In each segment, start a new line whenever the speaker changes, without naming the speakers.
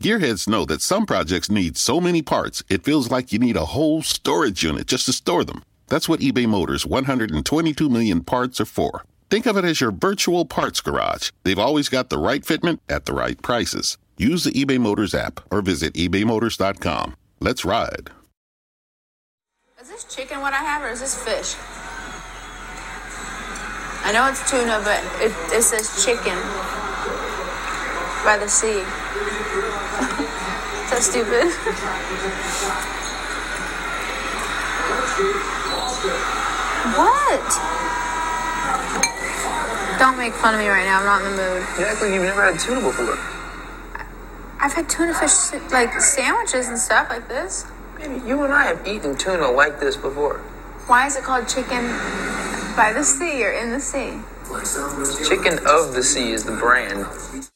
Gearheads know that some projects need so many parts, it feels like you need a whole storage unit just to store them. That's what eBay Motors' 122 million parts are for. Think of it as your virtual parts garage. They've always got the right fitment at the right prices. Use the eBay Motors app or visit ebaymotors.com. Let's ride.
Is this chicken what I have or is this fish? I know it's tuna, but it, it says chicken by the sea. So stupid. what? Don't make fun of me right now. I'm not in the mood.
You act like you've never had tuna before.
I've had tuna fish like sandwiches and stuff like this.
Maybe you and I have eaten tuna like this before.
Why is it called chicken by the sea or in the sea?
Chicken of the Sea is the brand.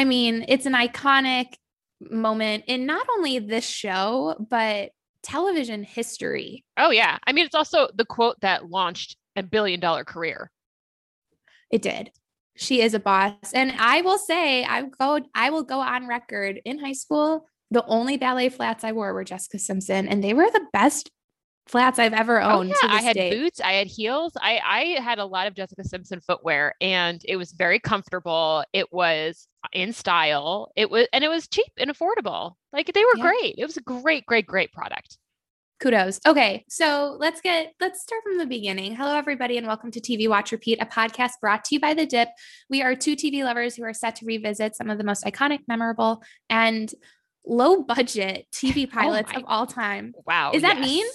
I mean, it's an iconic moment in not only this show, but television history.
Oh, yeah. I mean, it's also the quote that launched a billion dollar career.
It did. She is a boss. And I will say, I go I will go on record in high school. The only ballet flats I wore were Jessica Simpson, and they were the best flats I've ever
Oh,
owned.
yeah.
to
I had
day.
boots, I had heels. I, I had a lot of Jessica Simpson footwear and it was very comfortable. It was in style. It was, and it was cheap and affordable. Like they were
Yeah.
great. It was a great, great, great product.
Kudos. Okay, so let's get let's start from the beginning. Hello, everybody, and welcome to TV Watch Repeat, a podcast brought to you by The Dip. We are two TV lovers who are set to revisit some of the most iconic, memorable, and low budget TV oh pilots
Oh
of all time.
Wow.
Is that
yes.
mean?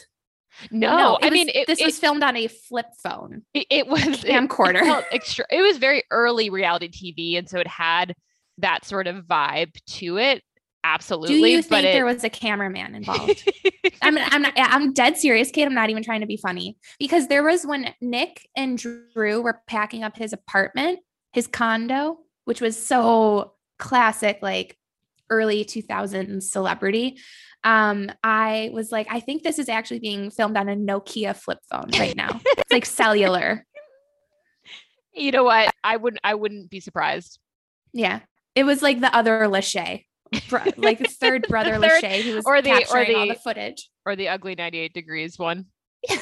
No,
it
I
was-
mean, it,
this
it,
was filmed on a flip phone.
it, it was
camcorder.
It, extra, it was very early reality TV, and so it had that sort of vibe to it. Absolutely.
Do you
but
think there was a cameraman involved? I'm I'm not I'm dead serious, Kate. I'm not even trying to be funny because there was when Nick and Drew were packing up his apartment, his condo, which was so classic, like early 2000s celebrity. Um, I was like, I think this is actually being filmed on a Nokia flip phone right now. it's like cellular.
you know what? I wouldn't. I wouldn't be surprised.
Yeah. It was like the other Lachey, bro- like the third brother
The third-
Lachey who was
or the- or
capturing all
the-
the footage.
Or the ugly 98 degrees one.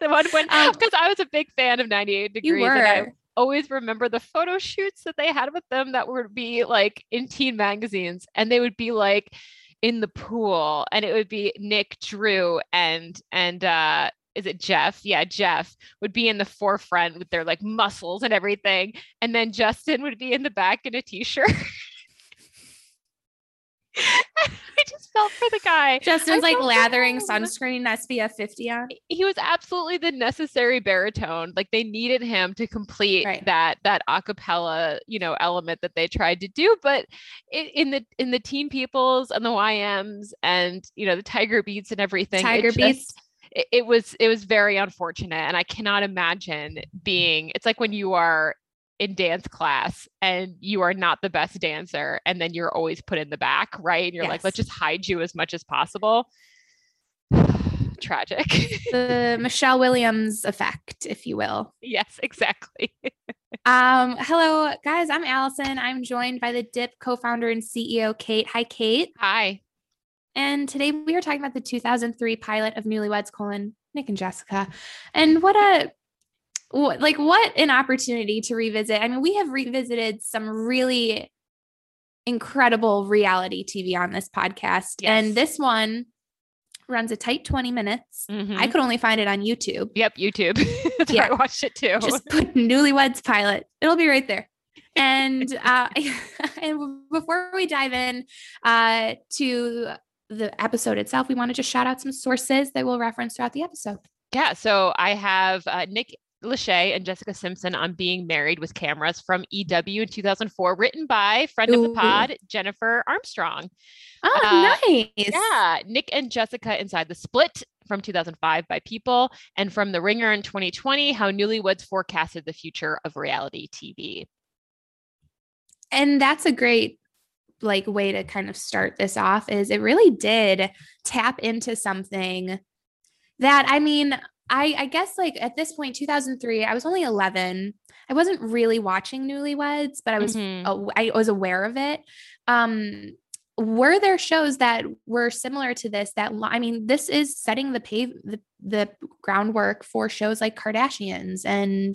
The one when
Um,
because I was a big fan of 98 degrees.
You
and I
were.
Always remember the photo shoots that they had with them that would be like in teen magazines and they would be like in the pool and it would be Nick Drew and and uh is it Jeff? Yeah, Jeff would be in the forefront with their like muscles and everything. And then Justin would be in the back in a t-shirt. I just felt for the guy.
Justin's
I
like lathering sunscreen SPF 50 on.
he was absolutely the necessary baritone. Like they needed him to complete
Right.
that that acapella, you know, element that they tried to do. But i in the in the Teen Peoples and the YMs and you know the Tiger Beats and everything,
Tiger
just-
Beats.
It, it was it was very unfortunate, and I cannot imagine being. It's like when you are in dance class and you are not the best dancer and then you're always put in the back right and you're like let's just hide you as much as possible tragic
The Michelle Williams effect, if you will.
Yes, exactly.
Um, hello guys, I'm Allison. I'm joined by the Dip co-founder and CEO Kate. Hi, Kate.
Hi.
And today we are talking about the 2003 pilot of Newlyweds: colon Nick and Jessica. And what a like what an opportunity to revisit. I mean, we have revisited some really incredible reality TV on this podcast,
Yes.
and this one runs a tight 20 minutes. I
Mhm.
could only find it on YouTube.
Yep, YouTube. That's where
Yeah.
I watched it too.
Just put Newlyweds pilot. It'll be right there. And uh, and before we dive in uh, to the episode itself, we want to just shout out some sources that we'll reference throughout the episode.
yeah, so I have uh, Nick Lachey and Jessica Simpson on Being Married with Cameras from EW in 2004, written by friend of the pod, Jennifer Armstrong.
Oh,
Uh,
nice.
Yeah, Nick and Jessica Inside the Split from 2005 by People, and from The Ringer in 2020, How Newlyweds Forecasted the Future of Reality TV.
And that's a great like way to kind of start this off is it really did tap into something that I mean, I I guess like at this point 2003, I was only 11. I wasn't really watching Newlyweds, but I was
Mhm.
aw- I was aware of it. Um were there shows that were similar to this that I mean, this is setting the pave the, the groundwork for shows like Kardashians and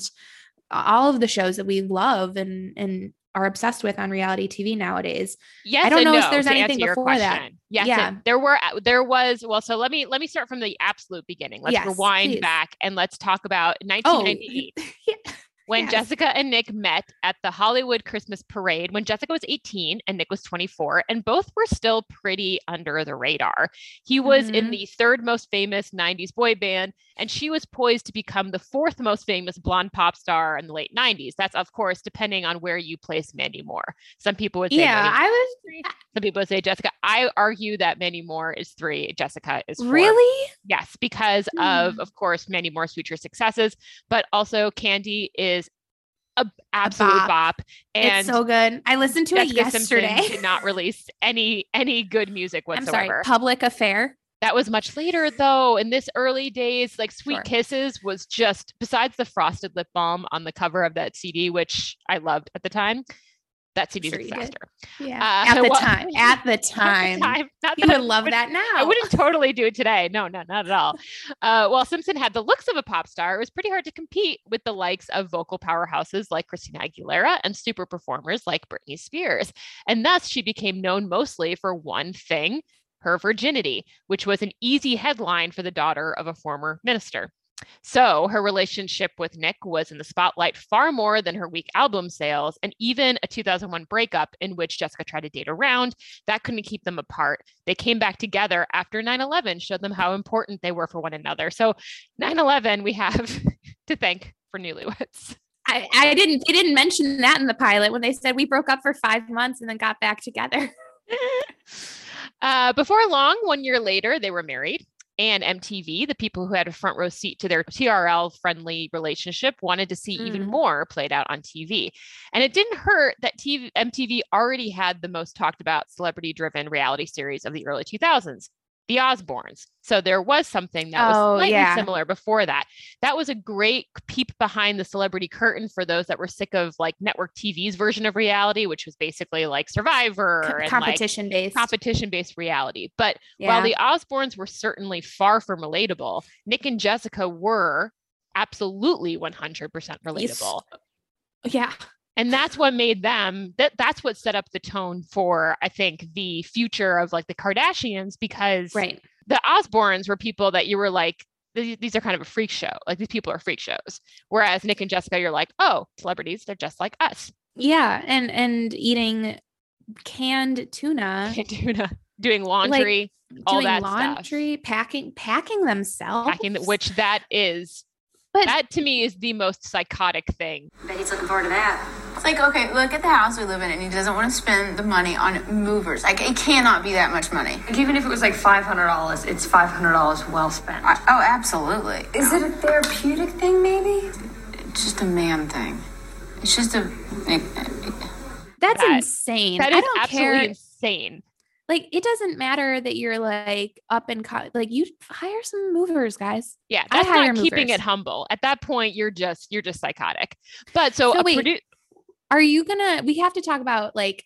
all of the shows that we love and and are obsessed with on reality TV nowadays.
Yes,
I
don't
know if there's anything before that.
Yes,
Yeah.
there were uh, there was well. So let me let me start from the absolute beginning. Let's
Yes,
rewind
please.
back and let's talk about
Oh,
1998
yeah.
When
yes.
Jessica and Nick met at the Hollywood Christmas Parade when Jessica was 18 and Nick was 24, and both were still pretty under the radar. He was in
Mhm.
the third most famous 90s boy band, and she was poised to become the fourth most famous blonde pop star in the late 90s. That's, of course, depending on where you place Mandy Moore. Some people would say
yeah,
Mandy
I was
three. Some people would say Jessica. I argue that Mandy Moore is three, Jessica is four.
really
Yes, because of,
Hmm.
of course, Mandy Moore's future successes, but also Candy is a absolute
bop.
bop. And
it's so good. I listened to
Jessica
it yesterday.
Simpson did not release any any good music
I'm
whatsoever.
sorry, Public Affair.
That was much later though. In this early days, like Sweet
Sure.
Kisses was just besides the frosted lip balm on the cover of that CD, which I loved at the time. That CD is
Sure
a disaster.
Yeah.
Uh,
at the
well-
time. At the
At the
time.
time, not
You
that I
would love
would-
that now.
I wouldn't totally do it today. No, no, not at all. Uh, while Simpson had the looks of a pop star, it was pretty hard to compete with the likes of vocal powerhouses like Christina Aguilera and super performers like Britney Spears. And thus, she became known mostly for one thing her virginity, which was an easy headline for the daughter of a former minister. So her relationship with Nick was in the spotlight far more than her weak album sales, and even a 2001 breakup in which Jessica tried to date around that couldn't keep them apart. They came back together after 9 11, showed them how important they were for one another. So 9 11, we have to thank for newlyweds.
I, I didn't they didn't mention that in the pilot when they said we broke up for five months and then got back together.
Uh, before long, one year later, they were married. And MTV, the people who had a front row seat to their TRL friendly relationship, wanted to see even
Mm.
more played out on TV. And it didn't hurt that TV, MTV already had the most talked about celebrity driven reality series of the early 2000s, The Osbournes. So there was something that
Oh,
was slightly
yeah.
similar before that. That was a great peep behind the celebrity curtain for those that were sick of like network TV's version of reality, which was basically like Survivor
Co-
and like
competition based.
competition based reality. But
yeah.
while the Osbournes were certainly far from relatable, Nick and Jessica were absolutely 100% relatable.
yeah.
And that's what made them that that's what set up the tone for I think the future of like the Kardashians because
Right.
the Osbournes were people that you were like "These- are kind of a freak show. Like these people are freak shows. Whereas Nick and Jessica you're like, "Oh, celebrities, they're just like us."
Yeah. And and eating canned tuna,
Tuna doing laundry, all
doing
that stuff.
laundry, packing packing themselves.
packing which that is
but
that to me is the most psychotic thing.
Bet he's looking forward to that.
It's like, okay, look at the house we live in, and he doesn't want to spend the money on movers. Like, it cannot be that much money.
Like, even if it was like $500, it's $500 well spent.
I, oh, absolutely.
Is it a therapeutic thing, maybe?
It's just a man thing. It's just a.
that's
that-
insane.
That
I don't
absolutely
care.
insane.
Like it doesn't matter that you're like up and co- like you hire some movers, guys.
Yeah, that's not keeping it humble. At that point, you're just you're just psychotic. But so,
So
a
wait,
produ-
Are you gonna? We have to talk about like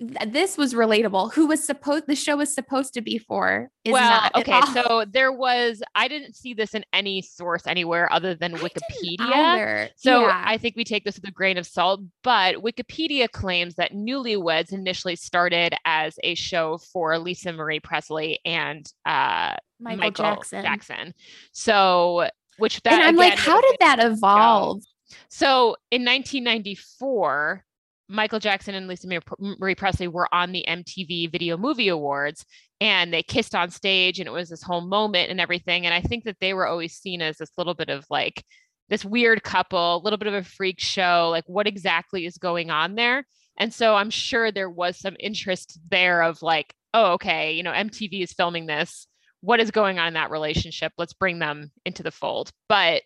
this was relatable. Who was supposed the show was supposed to be for? Is
well,
not
okay, so there was I didn't see this in any source anywhere other than Wikipedia. So
Yeah.
I think we take this with a grain of salt, but Wikipedia claims that Newlyweds initially started as a show for Lisa Marie Presley and uh,
Michael, Jackson.
Jackson. So, which that
and I'm like, how did that evolve?
So in 1994, Michael Jackson and Lisa Marie Presley were on the MTV Video Movie Awards and they kissed on stage and it was this whole moment and everything. And I think that they were always seen as this little bit of like this weird couple, a little bit of a freak show. Like, what exactly is going on there? And so I'm sure there was some interest there of like, oh, okay, you know, MTV is filming this. What is going on in that relationship? Let's bring them into the fold. But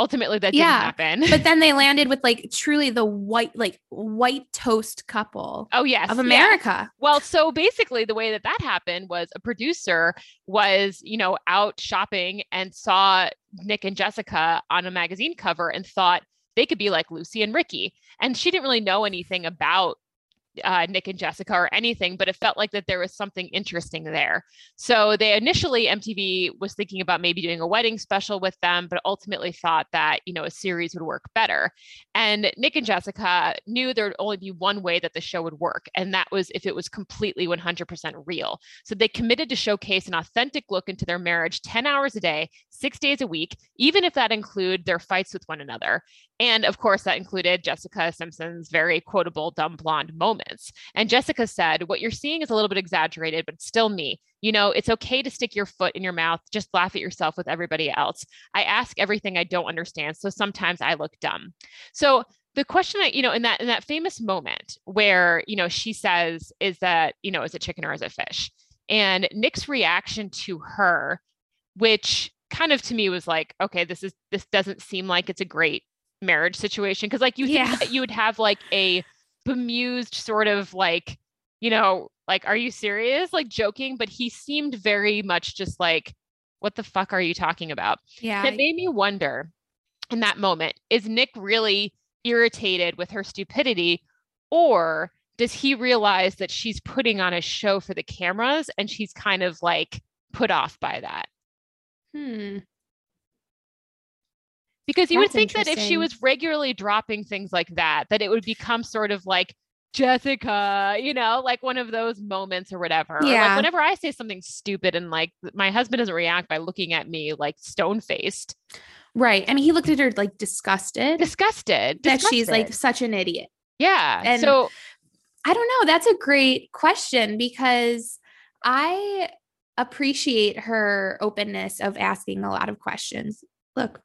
ultimately that
Yeah,
didn't happen.
but then they landed with like truly the white, like white toast couple
oh yes,
of
yeah.
America.
Well, so basically, the way that that happened was a producer was, you know, out shopping and saw Nick and Jessica on a magazine cover and thought they could be like Lucy and Ricky. And she didn't really know anything about uh, Nick and Jessica or anything, but it felt like that there was something interesting there. So they initially, MTV was thinking about maybe doing a wedding special with them, but ultimately thought that, you know, a series would work better. And Nick and Jessica knew there would only be one way that the show would work, and that was if it was completely 100% real. So they committed to showcase an authentic look into their marriage 10 hours a day, six days a week, even if that include their fights with one another. And of course, that included Jessica Simpson's very quotable dumb blonde moments. And Jessica said, What you're seeing is a little bit exaggerated, but it's still me. You know, it's okay to stick your foot in your mouth, just laugh at yourself with everybody else. I ask everything I don't understand. So sometimes I look dumb. So the question I, you know, in that in that famous moment where, you know, she says, is that, you know, is it chicken or is it fish? And Nick's reaction to her, which kind of to me was like, okay, this is this doesn't seem like it's a great marriage situation. Cause like you think
Yeah.
that you would have like a bemused sort of like, you know, like, are you serious? Like joking, but he seemed very much just like, what the fuck are you talking about?
Yeah.
And it made me wonder in that moment is Nick really irritated with her stupidity, or does he realize that she's putting on a show for the cameras and she's kind of like put off by that?
Hmm.
Because you would think that if she was regularly dropping things like that, that it would become sort of like Jessica, you know, like one of those moments or whatever. Or,
Yeah.
like whenever I say something stupid and like my husband doesn't react by looking at me like stone faced,
Right. I mean, he looked at her like disgusted
disgusted,
that she's like such an idiot.
yeah.
and-
so
I don't know. That's a great question because I appreciate her openness of asking a lot of questions. Look,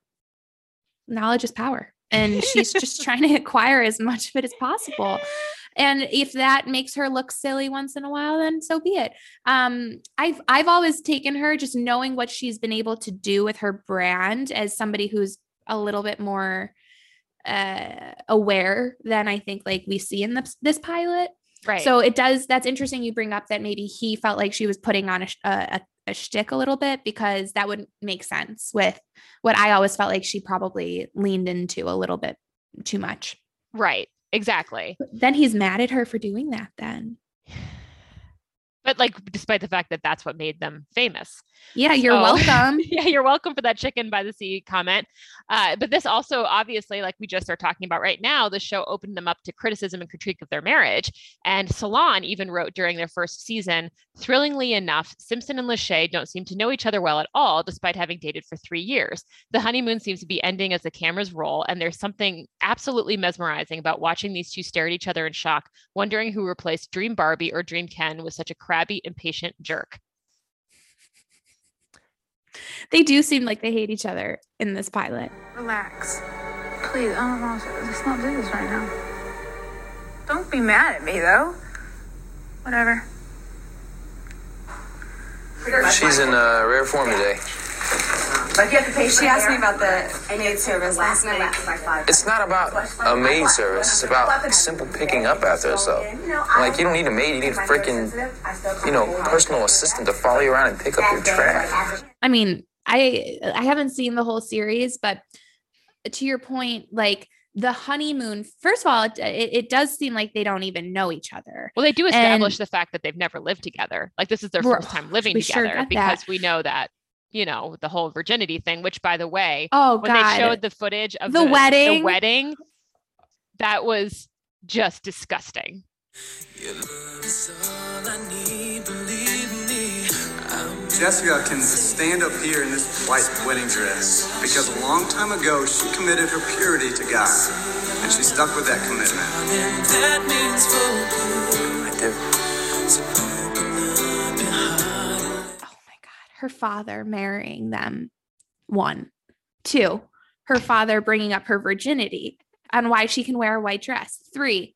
knowledge is power. And she's just trying to acquire as much of it as possible. And if that makes her look silly once in a while, then so be it. Um, I've I've always taken her just knowing what she's been able to do with her brand as somebody who's a little bit more uh aware than I think like we see in this this pilot.
right.
So it does. That's interesting. You bring up that maybe he felt like she was putting on a a, a, shtick a little bit because that would make sense with what I always felt like she probably leaned into a little bit too much.
right. Exactly.
But then he's mad at her for doing that. Then
But like despite the fact that that's what made them famous.
yeah, you're
So-
welcome.
yeah, you're welcome for that chicken by the sea comment. Uh, but this also, obviously, like we just are talking about right now, the show opened them up to criticism and critique of their marriage. And Salon even wrote during their first season, thrillingly enough, Simpson and Lachey don't seem to know each other well at all, despite having dated for three years. The honeymoon seems to be ending as the cameras roll, and there's something absolutely mesmerizing about watching these two stare at each other in shock, wondering who replaced Dream Barbie or Dream Ken with such a crabby, impatient jerk.
They do seem like they hate each other in this pilot.
Relax. Please, I don't know. Let's not do this right now. Don't be mad at me, though. Whatever.
She's in uh, rare form today.
She asked me about the maid service last night.
It's not about a maid service. It's about simple picking up after herself. Like, you don't need a maid. You need a freaking, you know, personal assistant to follow you around and pick up your trash.
I mean, I I haven't seen the whole series, but to your point, like the honeymoon. First of all, it, it, it does seem like they don't even know each other.
Well, they do establish
And-
the fact that they've never lived together. Like this is their first time living
We sure
together because
that.
we know that, you know, the whole virginity thing, which by the way,
Oh
when
God!
they showed the footage of
The
the,
wedding.
the wedding, that was just disgusting.
Jessica can stand up here in this white wedding dress because a long time ago she committed her purity to God and she stuck with that commitment.
I do.
Her father marrying them. One, two, her father bringing up her virginity and why she can wear a white dress. Three,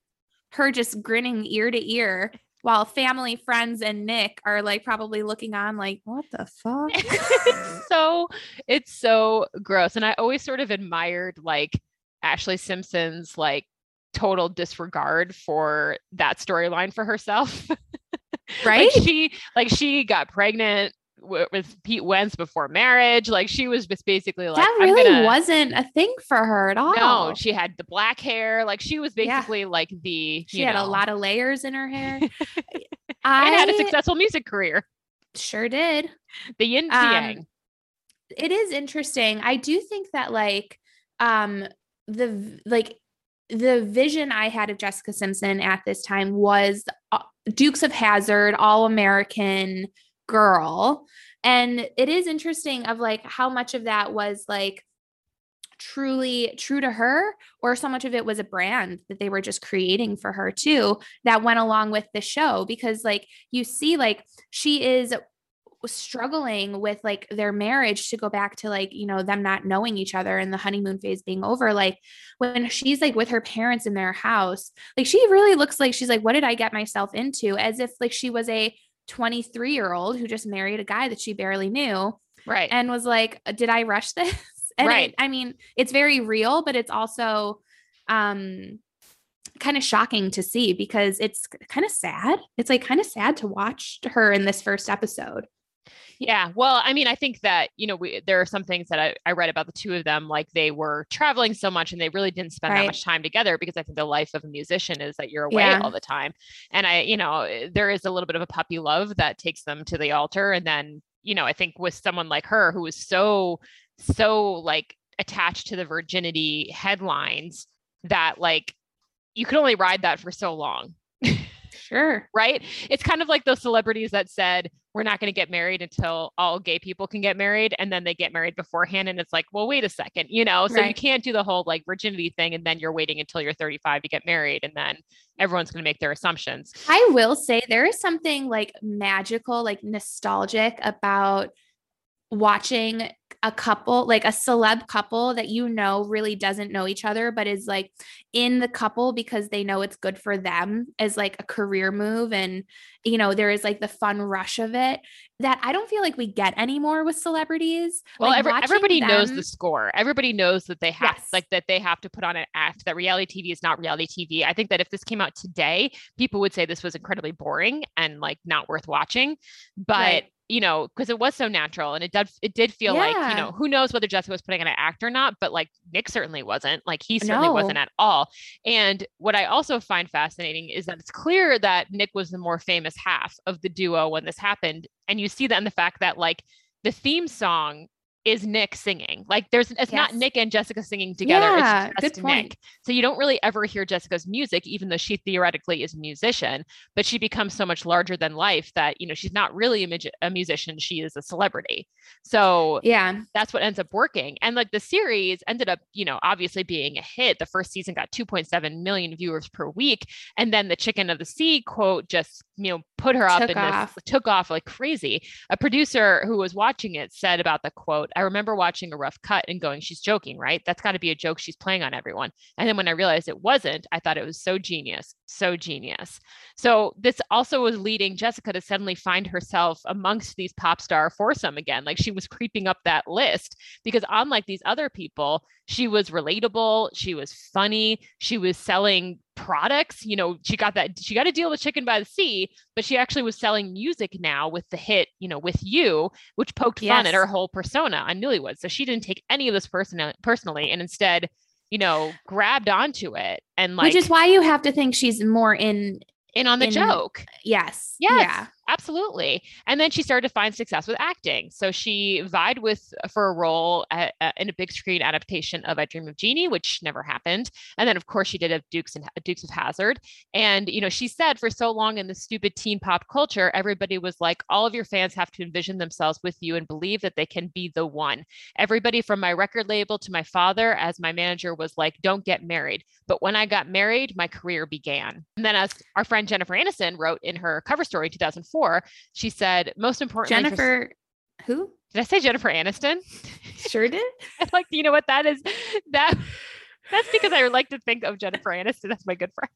her just grinning ear to ear while family, friends, and Nick are like probably looking on like, what the fuck?
it's so it's so gross. And I always sort of admired like Ashlee Simpson's like total disregard for that storyline for herself.
right?
like she like she got pregnant w- with Pete Wentz before marriage. Like she was just basically like
that really
gonna-
wasn't a thing for her at all.
No, she had the black hair. Like she was
Yeah.
basically like the
she had a lot of layers in her hair.
and
I
had a successful music career.
sure did.
The yin to
Um,
yang.
it is interesting. I do think that like um the like the vision I had of Jessica Simpson at this time was uh, Dukes of Hazzard, all American girl. And it is interesting of like how much of that was like truly true to her or so much of it was a brand that they were just creating for her too that went along with the show. Because like you see like she is struggling with like their marriage to go back to like you know them not knowing each other and the honeymoon phase being over. Like when she's like with her parents in their house like she really looks like she's like what did i get myself into? As if like she was a 23 year old who just married a guy that she barely knew
Right.
and was like did i rush this and
Right.
it, i mean it's very real but it's also um kind of shocking to see because it's kind of sad it's like kind of sad to watch her in this first episode
Yeah. Well, I mean, I think that, you know, we, there are some things that I, I read about the two of them, like they were traveling so much and they really didn't spend that much time together because I think the life of a musician is that you're away
Yeah.
all the time. And I, you know, eh, there is a little bit of a puppy love that takes them to the altar. And then, you know, I think with someone like her who is so, so like attached to the virginity headlines that like you could only ride that for so long
sure
right? It's kind of like those celebrities that said, we're not going to get married until all gay people can get married. And then they get married beforehand. And it's like, well, wait a second, you know? So you can't do the whole like virginity thing. And then you're waiting until you're 35 to get married. And then everyone's going to make their assumptions.
I will say there is something like magical, like nostalgic about watching a couple, like a celeb couple that you know really doesn't know each other, but is like in the couple because they know it's good for them as like a career move. And, you know, there is like the fun rush of it that I don't feel like we get anymore with celebrities.
Well,
Like,
every, everybody knows the score. Everybody knows that they have
Yes.
like that they have to put on an act that reality TV is not reality TV. I think that if this came out today, people would say this was incredibly boring and like not worth watching. But
Right.
You know, because it was so natural and it did it did feel like, you know, who knows whether Jessica was putting on an act or not, but like Nick certainly wasn't. Like he certainly
No.
wasn't at all. And what I also find fascinating is that it's clear that Nick was the more famous half of the duo when this happened. And you see that in the fact that like the theme song is Nick singing. Like there's it's not Nick and Jessica singing together.
Yeah,
it's
good
just
point.
So you don't really ever hear Jessica's music, even though she theoretically is a musician, but she becomes so much larger than life that, you know, she's not really a, magi- a musician. She is a celebrity. So
Yeah.
that's what ends up working. And like the series ended up, you know, obviously being a hit. The first season got 2.7 million viewers per week. And then the chicken of the sea quote just, you know, put her up
Took
and
off.
took off like crazy. A producer who was watching it said about the quote, I remember watching a rough cut and going, she's joking, right? That's got to be a joke she's playing on everyone. And then when I realized it wasn't, I thought it was so genius, so genius. So this also was leading Jessica to suddenly find herself amongst these pop star foursome again. Like she was creeping up that list because unlike these other people, she was relatable, she was funny, she was selling products. You know, she got that she got a deal with Chicken by the Sea, but she actually was selling music now with the hit, you know, with you, which poked fun at her whole persona on Newlyweds. So she didn't take any of this person personally and instead, you know, grabbed onto it and like
Which is why you have to think she's more in
in on the
in-
joke.
yes.
Yes,
Yeah.
Absolutely. And then she started to find success with acting. So she vied with for a role at, uh, in a big screen adaptation of I Dream of Jeannie, which never happened. And then, of course, she did a Dukes and Dukes of Hazzard. And you know, she said for so long in the stupid teen pop culture, everybody was like, all of your fans have to envision themselves with you and believe that they can be the one. Everybody from my record label to my father, as my manager, was like, don't get married. But when I got married, my career began. And then, as our friend Jennifer Aniston wrote in her cover story in 2004, she said, most importantly, for-
Jennifer, who?
did I say Jennifer Aniston?
Sure did.
like, you know what that is? That that's because I like to think of Jennifer Aniston as my good friend.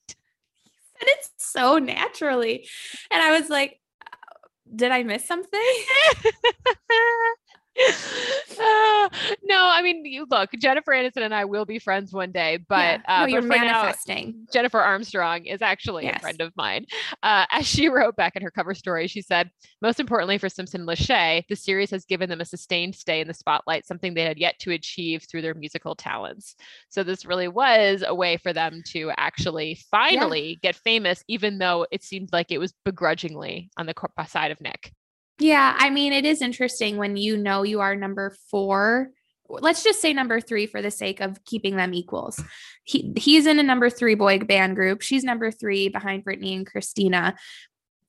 And it's so naturally. And I was like, uh, did I miss something?
Uh, no, I mean, you look, Jennifer Aniston and I will be friends one day, but
Yeah. No,
uh,
you're
but for now,
manifesting.
Jennifer Armstrong is actually a friend of mine. Uh, as she wrote back in her cover story, she said, most importantly for Simpson Lachey, the series has given them a sustained stay in the spotlight, something they had yet to achieve through their musical talents. So this really was a way for them to actually finally get famous, even though it seemed like it was begrudgingly on the side of Nick.
Yeah, I mean, it is interesting when you know you are number four. Let's just say number three for the sake of keeping them equals. He he's in a number three boy band group. She's number three behind Britney and Christina.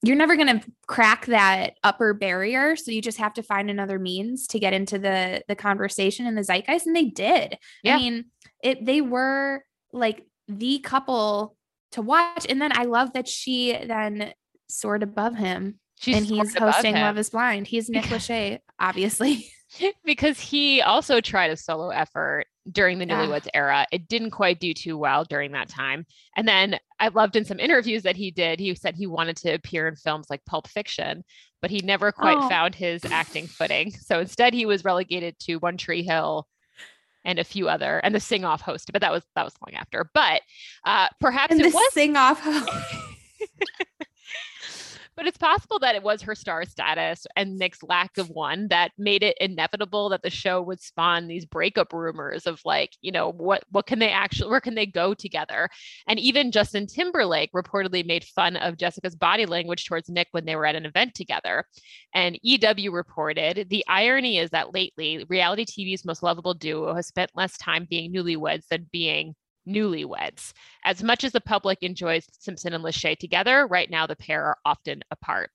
You're never going to crack that upper barrier, so you just have to find another means to get into the the conversation and the zeitgeist, and they did.
Yeah.
I mean, it they were like the couple to watch, and then I love that she then soared above him
She's
and he's hosting. Love is Blind. He's Nick Lachey, obviously.
because he also tried a solo effort during the
Yeah.
newlyweds era it didn't quite do too well during that time and then i loved in some interviews that he did he said he wanted to appear in films like pulp fiction but he never quite
Oh.
found his acting footing so instead he was relegated to one tree hill and a few other and the sing off host but that was that was long after but uh perhaps
And
it
the
was
sing off.
But it's possible that it was her star status and Nick's lack of one that made it inevitable that the show would spawn these breakup rumors of like, you know, what what can they actually where can they go together? And even Justin Timberlake reportedly made fun of Jessica's body language towards Nick when they were at an event together. And EW reported the irony is that lately reality TV's most lovable duo has spent less time being newlyweds than being newlyweds. As much as the public enjoys Simpson and Lachey together, right now the pair are often apart.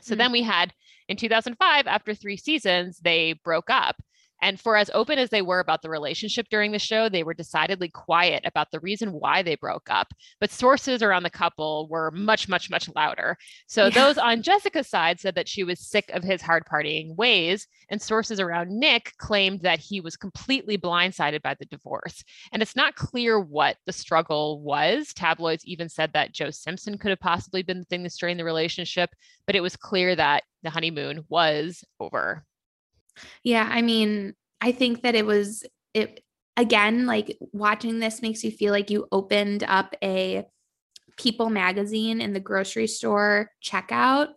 So
Mm.
then we had in 2005, after three seasons, they broke up. And for as open as they were about the relationship during the show, they were decidedly quiet about the reason why they broke up. But sources around the couple were much, much, much louder. So
Yeah.
those on Jessica's side said that she was sick of his hard partying ways. And sources around Nick claimed that he was completely blindsided by the divorce. And it's not clear what the struggle was. Tabloids even said that Joe Simpson could have possibly been the thing that strained the relationship, but it was clear that the honeymoon was over.
Yeah, I mean, I think that it was it again, like watching this makes you feel like you opened up a People magazine in the grocery store checkout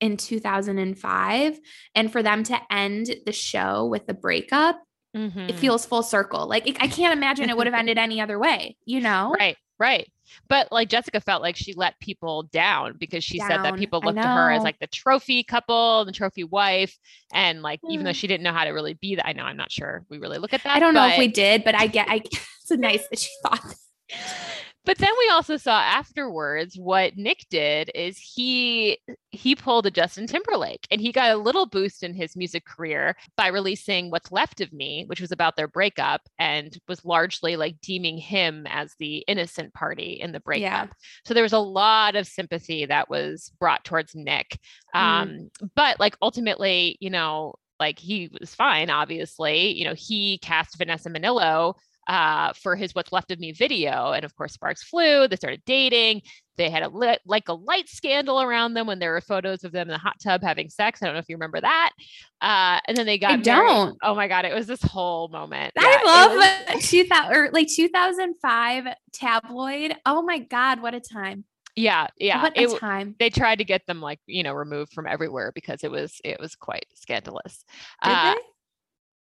in 2005 and for them to end the show with the breakup it
Mhm.
feels full circle like it, i can't imagine it would have ended any other way you know
Right, right. But like Jessica felt like she let people down because she said that people looked to her as like the trophy couple, the trophy wife, and like even though
mm.
she didn't know how to really be that. I know I'm not sure we really look at that.
i don't know if we did but i get i it's nice that she thought that.
But then we also saw afterwards what Nick did is he he pulled a Justin Timberlake and he got a little boost in his music career by releasing What's Left of Me, which was about their breakup and was largely like deeming him as the innocent party in the breakup. So there was a lot of sympathy that was brought towards Nick.
Mm.
Um but like ultimately, you know, like he was fine obviously. You know, he cast Vanessa Minnillo uh, for his What's Left of Me video. And of course, Sparks flew. They started dating. They had a lit, like a light scandal around them when there were photos of them in the hot tub having sex. I don't know if you remember that. Uh, and then they got
I
married.
don't.
Oh my god, it was this whole moment.
I
it
love
was-
2000 or like 2005 tabloid. Oh my god, what a time!
Yeah, yeah.
what
it
time!
they tried to get them like you know removed from everywhere because it was it was quite scandalous.
Did
uh,
they?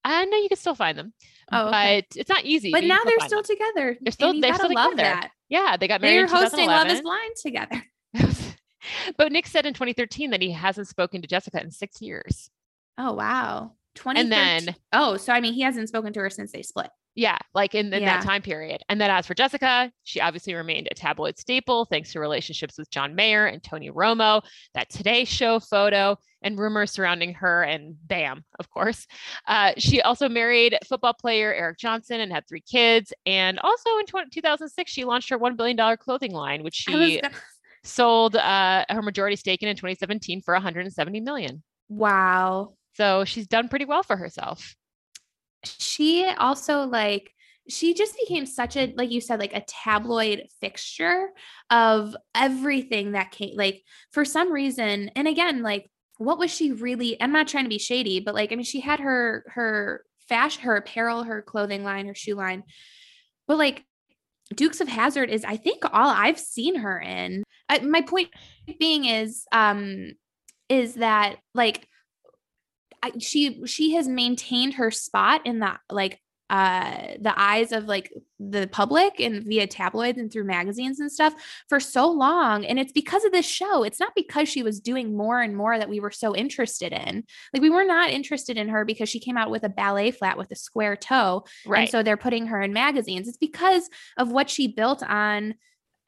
I know you can still find them,
Oh, okay.
but it's not easy.
but now they're still
them.
together.
They're still- they're still
love
together.
that.
Yeah, they got married.
They're hosting Love is Blind together.
but Nick said in 2013 that he hasn't spoken to Jessica in six years.
Oh wow. 20
And then-
oh, so I mean, he hasn't spoken to her since they split.
Yeah, like in, in
Yeah.
that time period. And then as for Jessica, she obviously remained a tabloid staple thanks to relationships with John Mayer and Tony Romo, that Today Show photo, and rumors surrounding her and bam, of course. Uh, she also married football player Eric Johnson and had three kids. And also in 20, 2006, she launched her $1 billion clothing line, which she
gonna-
sold uh, her majority stake in in 2017 for 170 million.
wow.
So she's done pretty well for herself.
She also like she just became such a like you said like a tabloid fixture of everything that came like for some reason and again like what was she really i'm not trying to be shady but like i mean she had her her fashion her apparel her clothing line her shoe line but like dukes of hazzard is i think all i've seen her in. Uh, my point being is um is that like I, she she has maintained her spot in the like uh the eyes of like the public and via tabloids and through magazines and stuff for so long and it's because of this show. It's not because she was doing more and more that we were so interested in. Like we were not interested in her because she came out with a ballet flat with a square toe
Right.
and so they're putting her in magazines. It's because of what she built on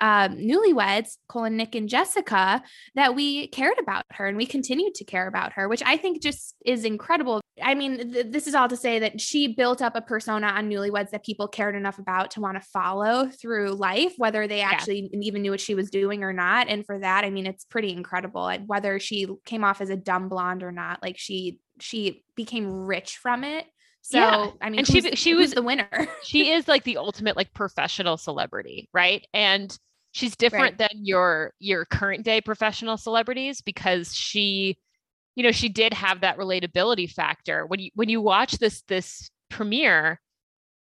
um, newlyweds, colon, Nick, and Jessica, that we cared about her and we continued to care about her, which I think just is incredible. I mean, th- this is all to say that she built up a persona on newlyweds that people cared enough about to want to follow through life, whether they actually even knew what she was doing or not. And for that, I mean, it's pretty incredible. And Whether she came off as a dumb blonde or not, like she she became rich from it. So
Yeah.
I mean,
And she- she was-
the winner.
she is like the ultimate like professional celebrity, right? And she's different than your your current day professional celebrities because she you know, she did have that relatability factor. When you when you watch this this premiere,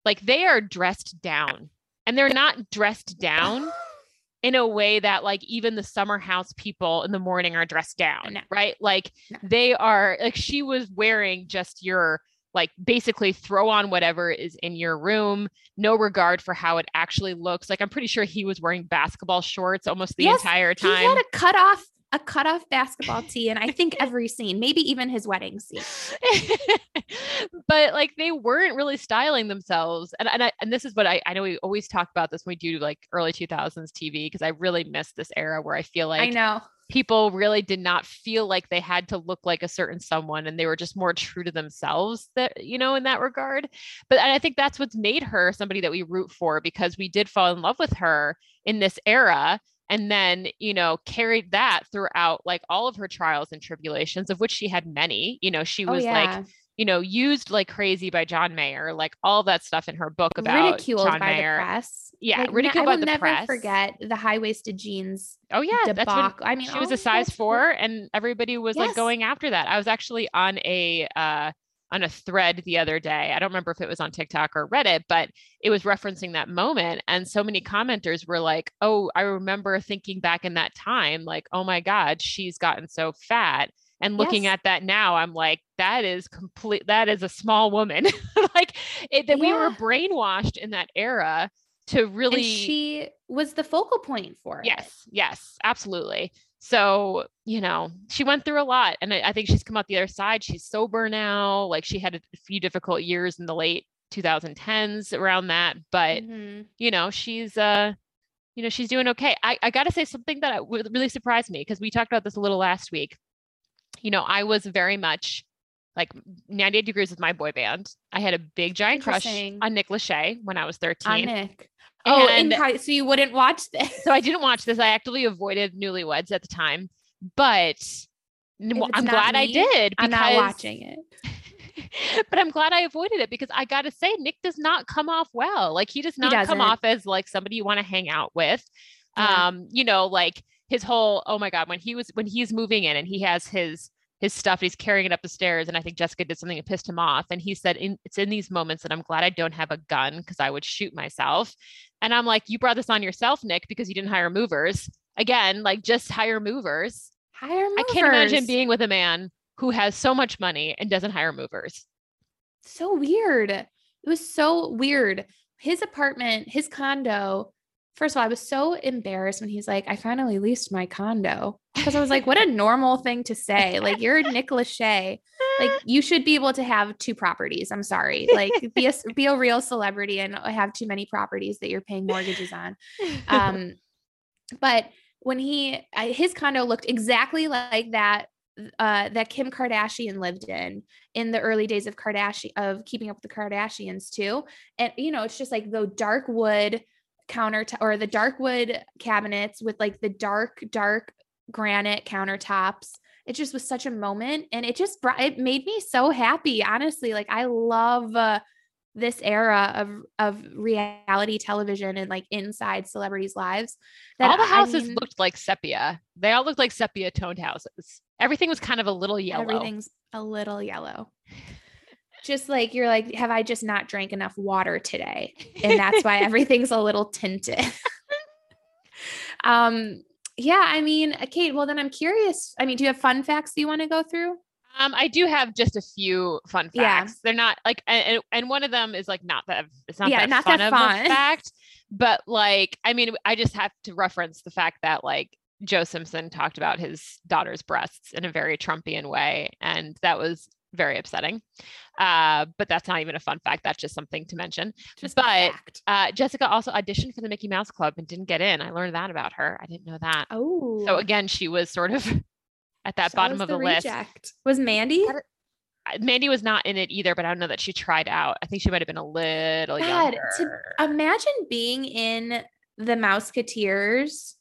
like they are dressed down. And they're not dressed down in a way that like even the summer house people in the morning are dressed down,
No.
right? Like
No.
they are like she was wearing just your like basically throw on whatever is in your room, no regard for how it actually looks. Like I'm pretty sure he was wearing basketball shorts almost the
Yes,
entire time.
He had a cut off a cut off basketball tee, and I think every scene, maybe even his wedding scene.
but like they weren't really styling themselves and and, I, and this is what I, I know we always talk about this when we do like early 2000s tv because i really miss this era where i feel like
I know.
People really did not feel like they had to look like a certain someone and they were just more true to themselves that you know in that regard but and i think that's what's made her somebody that we root for because we did fall in love with her in this era and then you know carried that throughout like all of her trials and tribulations of which she had many you know she
Oh
was
yeah.
like you know used like crazy by john mayer like all that stuff in her book about
ridiculed
john
by
mayer
the press.
Yeah,
Like,
ridiculed
I
by
will
the
never
press.
forget the high waisted jeans
oh yeah that's when.
I mean,
she was a size four and everybody was like going after that i was actually on a uh on a thread the other day i don't remember if it was on tiktok or reddit but it was referencing that moment and so many commenters were like oh i remember thinking back in that time like oh my god she's gotten so fat and looking
Yes.
at that now i'm like that is complete that is a small woman like it, that we were brainwashed in that era to really
And she was the focal point for it.
Yes, yes, absolutely. So, you know, she went through a lot and I, I think she's come out the other side. She's sober now. Like she had a few difficult years in the late 2010s around that, but
Mhm.
you know, she's uh you know, she's doing okay. I, I got to say something that w- really surprised me because we talked about this a little last week. You know, I was very much like 98 Degrees with my boy band. I had a big giant crush on Nick Lachey when I was 13.
On Nick. Oh, in
And-
high, so you wouldn't watch this.
so I didn't watch this. I actively avoided Newlyweds at the time, but well, I'm glad I
me,
did.
I'm not watching it.
but I'm glad I avoided it because I got to say, Nick does not come off well. Like he does not come off as like somebody you want to hang out with.
Yeah.
Um, you know, like his whole oh my god, when he was when he's moving in and he has his his stuff, he's carrying it up the stairs, and I think Jessica did something that pissed him off. And he said, in, "It's in these moments that I'm glad I don't have a gun because I would shoot myself." And I'm like, "You brought this on yourself, Nick, because you didn't hire movers." Again, like just hire movers.
Hire movers.
I can't imagine being with a man who has so much money and doesn't hire movers.
so weird. It was so weird. His apartment, his condo. First of all, I was so embarrassed when he's like, I finally leased my condo. Because I was like, what a normal thing to say. Like, you're Nick Lachey. Like, you should be able to have two properties. I'm sorry. Like, be a be a real celebrity and have too many properties that you're paying mortgages on. Um, but when he his condo looked exactly like that uh that Kim Kardashian lived in in the early days of Kardashian of keeping up with the Kardashians too. And you know, it's just like the dark wood countertop or the dark wood cabinets with like the dark dark granite countertops. It just was such a moment and it just brought it made me so happy honestly. Like I love uh, this era of of reality television and like inside celebrities' lives. That
all the
I
houses
mean,
looked like sepia. They all looked like sepia toned houses. Everything was kind of a little yellow.
everything's a little yellow. Just like you're like, have I just not drank enough water today? And that's why everything's a little tinted. um, yeah, I mean, uh, Kate, well, then I'm curious. I mean, do you have fun facts you want to go through?
Um, I do have just a few fun
Yeah.
facts. They're not like, and, and one of them is like not that it's not
Yeah,
that
not
fun
that
of a fact, but like, I mean, I just have to reference the fact that like Joe Simpson talked about his daughter's breasts in a very Trumpian way, and that was very upsetting. Uh, but that's not even a fun fact. That's just something to mention.
Just
But- Uh, Jessica also auditioned for the Mickey Mouse Club and didn't get in. I learned that about her. I didn't know that.
Oh,
So again, she was sort of at that
so
bottom of the, list.
reject. Was Mandy?
Mandy was not in it either, but I don't know that she tried out. I think she might have been a little
God, to- Imagine being in the Mouseketeers.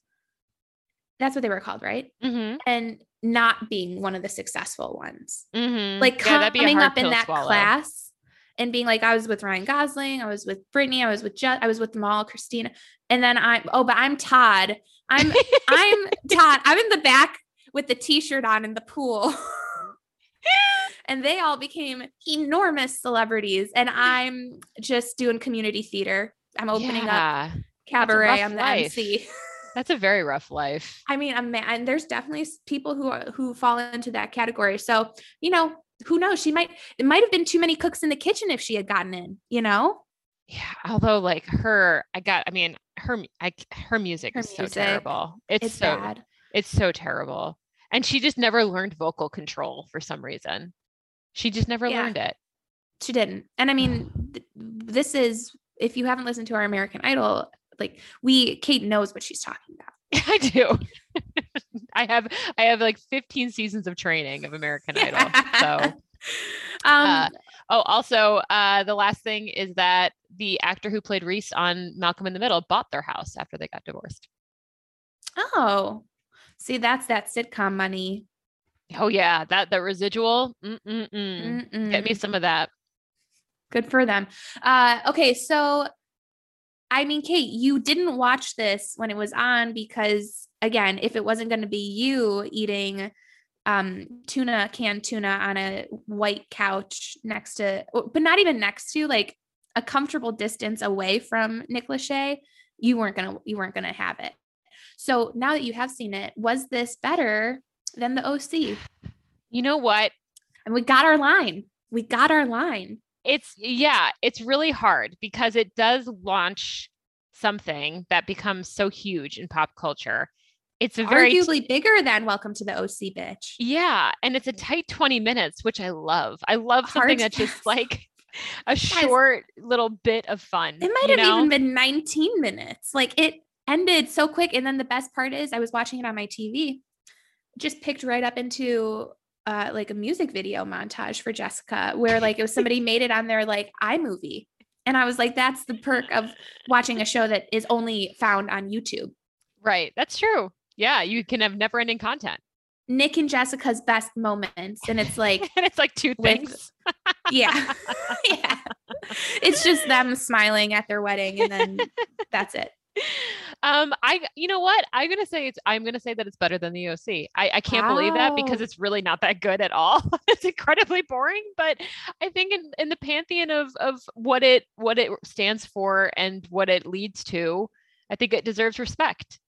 That's what they were called, right?
mm-hmm,
And not being one of the successful ones.
mm-hmm.
Like
yeah, that'd be a
coming up in that
swallow.
class and being like, I was with Ryan Gosling, I was with Britney, I was with Je- I was with them all, Christina, and then I'm oh, but I'm Todd. I'm I'm Todd. I'm in the back with the t-shirt on in the pool. and they all became enormous celebrities. And I'm just doing community theater. I'm opening up cabaret. I'm the
life.
MC.
That's a very rough life.
I mean, I'm and there's definitely people who are, who fall into that category. So you know, who knows? She might. It might have been too many cooks in the kitchen if she had gotten in. You know,
Yeah, although like her, I got. I mean, her, I, her music
Her
is so
music,
terrible. It's,
it's
so
bad.
it's so terrible, and she just never learned vocal control for some reason. She just never
Yeah.
learned it.
She didn't. And I mean, th- this is if you haven't listened to our American Idol, like we, Kate knows what she's talking about.
I do. I have I have like 15 seasons of training of American Idol. So
um,
Uh, oh, also uh the last thing is that the actor who played Reese on Malcolm in the Middle bought their house after they got divorced.
oh, see, that's that sitcom money.
Oh yeah, that the residual. Mm-mm-mm. Get me some of that.
Good for them. Uh, okay, so I mean, Kate, you didn't watch this when it was on because, again, if it wasn't going to be you eating um, tuna, canned tuna on a white couch next to, but not even next to, like a comfortable distance away from Nick Lachey, you weren't gonna, you weren't gonna have it. So now that you have seen it, was this better than the OC?
You know what?
And we got our line. We got our line.
It's yeah, it's really hard because it does launch something that becomes so huge in pop culture. It's a very
Arguably bigger than Welcome to the OC, bitch.
Yeah, and it's a tight 20 minutes, which I love. I love something
Hard
that's just like a short little bit of fun.
It might have
know?
even been 19 minutes. Like it ended so quick. And then the best part is I was watching it on my TV, just picked right up into uh like a music video montage for Jessica, where like it was somebody made it on their like iMovie. And I was like, that's the perk of watching a show that is only found on YouTube.
Right. That's true. Yeah, you can have never ending content.
Nick and Jessica's best moments. And it's like,
and it's like two
With-
things.
yeah. yeah. It's just them smiling at their wedding and then that's it.
Um, I you know what? I'm gonna say it's I'm gonna say that it's better than the OC. I, I can't believe that because it's really not that good at all. it's incredibly boring, but I think in, in the pantheon of of what it what it stands for and what it leads to, I think it deserves respect.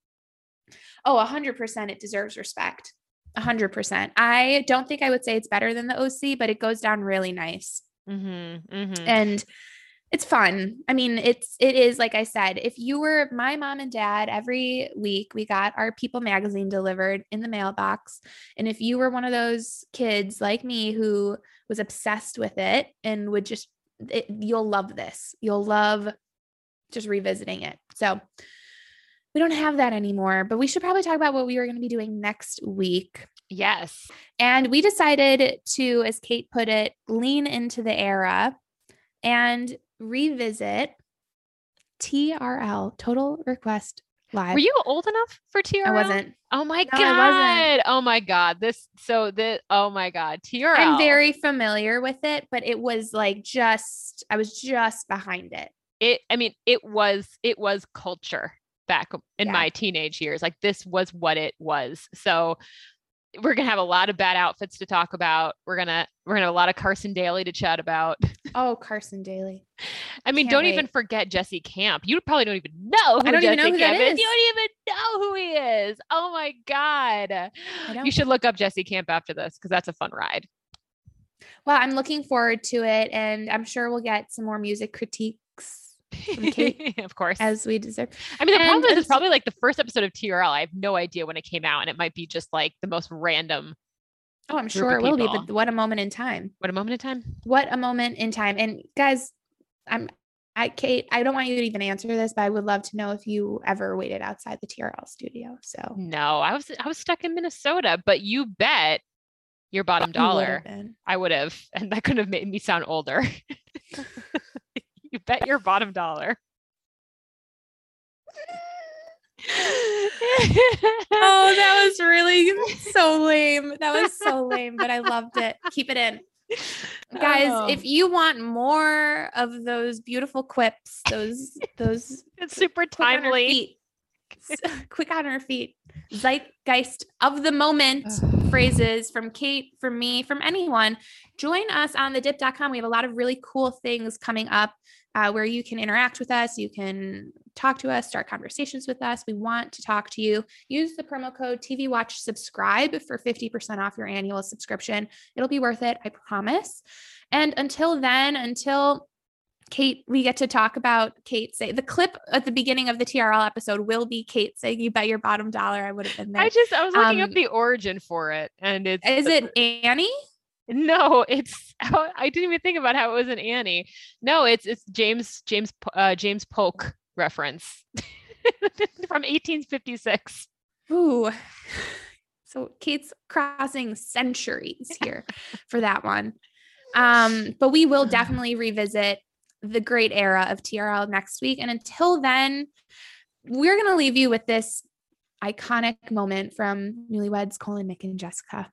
Oh, a hundred percent. It deserves respect. A hundred percent. I don't think I would say it's better than the OC, but it goes down really nice
Mm-hmm, mm-hmm.
and it's fun. I mean, it's it is like I said. If you were my mom and dad, every week we got our People magazine delivered in the mailbox, and if you were one of those kids like me who was obsessed with it and would just, it, you'll love this. You'll love just revisiting it. So we don't have that anymore, but we should probably talk about what we were going to be doing next week.
Yes.
And we decided to, as Kate put it, lean into the era and revisit TRL, Total Request live.
Were you old enough for TRL?
I wasn't.
Oh my
No, I
god.
wasn't.
Oh my god. This so the oh my god. TRL.
I'm very familiar with it, but it was like just I was just behind it.
it I mean it was it was culture back in
Yeah.
my teenage years. Like this was what it was. So we're gonna have a lot of bad outfits to talk about. We're gonna we're gonna have a lot of Carson Daly to chat about.
Oh, Carson Daly.
I mean,
Can't
don't even forget Jesse Camp. You probably don't even know who
I don't even know who that
Camp is.
is.
You don't even know who he is. Oh my god. You should look up Jesse Camp after this because that's a fun ride.
Well, I'm looking forward to it, and I'm sure we'll get some more music critiques Kate,
of course.
as we deserve.
I mean, the
and
problem is
it's-
probably like the first episode of TRL. I have no idea when it came out, and it might be just like the most random.
Oh, I'm sure it will be, but what a moment in time.
What a moment in time.
What a moment in time. And guys, I'm I Kate, I don't want you to even answer this, but I would love to know if you ever waited outside the TRL studio. So
No, I was I was stuck in Minnesota, but you bet your bottom dollar. I would have, and that could have made me sound older. you bet your bottom dollar.
Oh, that was really so lame. That was so lame, but I loved it. Keep it in. Guys,
Oh.
if you want more of those beautiful quips, those those
it's super
quick on
timely.
quick on our feet, zeitgeist of the moment phrases from Kate, from me, from anyone, join us on the dip.com. We have a lot of really cool things coming up uh, where you can interact with us. You can talk to us, start conversations with us. We want to talk to you. Use the promo code TV Watch Subscribe for 50% off your annual subscription. It'll be worth it, I promise. And until then, until Kate, we get to talk about Kate say the clip at the beginning of the TRL episode will be Kate saying, You bet your bottom dollar I would have been there.
I just I was looking up
Um,
the origin for it, and it's
Is it Annie?
No, it's I didn't even think about how it was an Annie. No, it's it's James James uh, James Polk reference from 1856.
Ooh. So Kate's crossing centuries here for that one. Um, but we will definitely revisit the great era of TRL next week. And until then, we're going to leave you with this iconic moment from Newlyweds colon, Nick, and Jessica.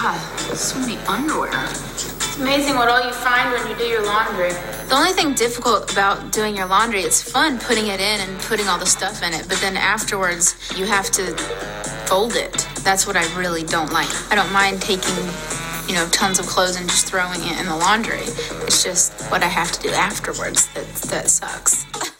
God, so many underwear. It's amazing what all you find when you do your laundry. The only thing difficult about doing your laundry, it's fun putting it in and putting all the stuff in it, but then afterwards you have to fold it. That's what I really don't like. I don't mind taking, you know, tons of clothes and just throwing it in the laundry. It's just what I have to do afterwards that that sucks.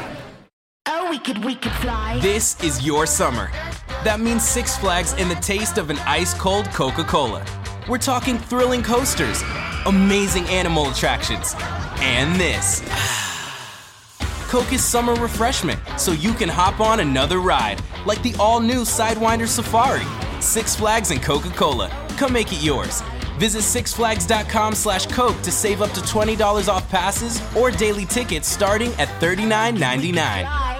Could, we could fly.
This is your summer. That means Six Flags and the taste of an ice cold Coca Cola. We're talking thrilling coasters, amazing animal attractions, and this. Coke is summer refreshment, so you can hop on another ride, like the all new Sidewinder Safari. Six Flags and Coca Cola. Come make it yours. Visit sixflags.com slash Coke to save up to $20 off passes or daily tickets starting at $39.99.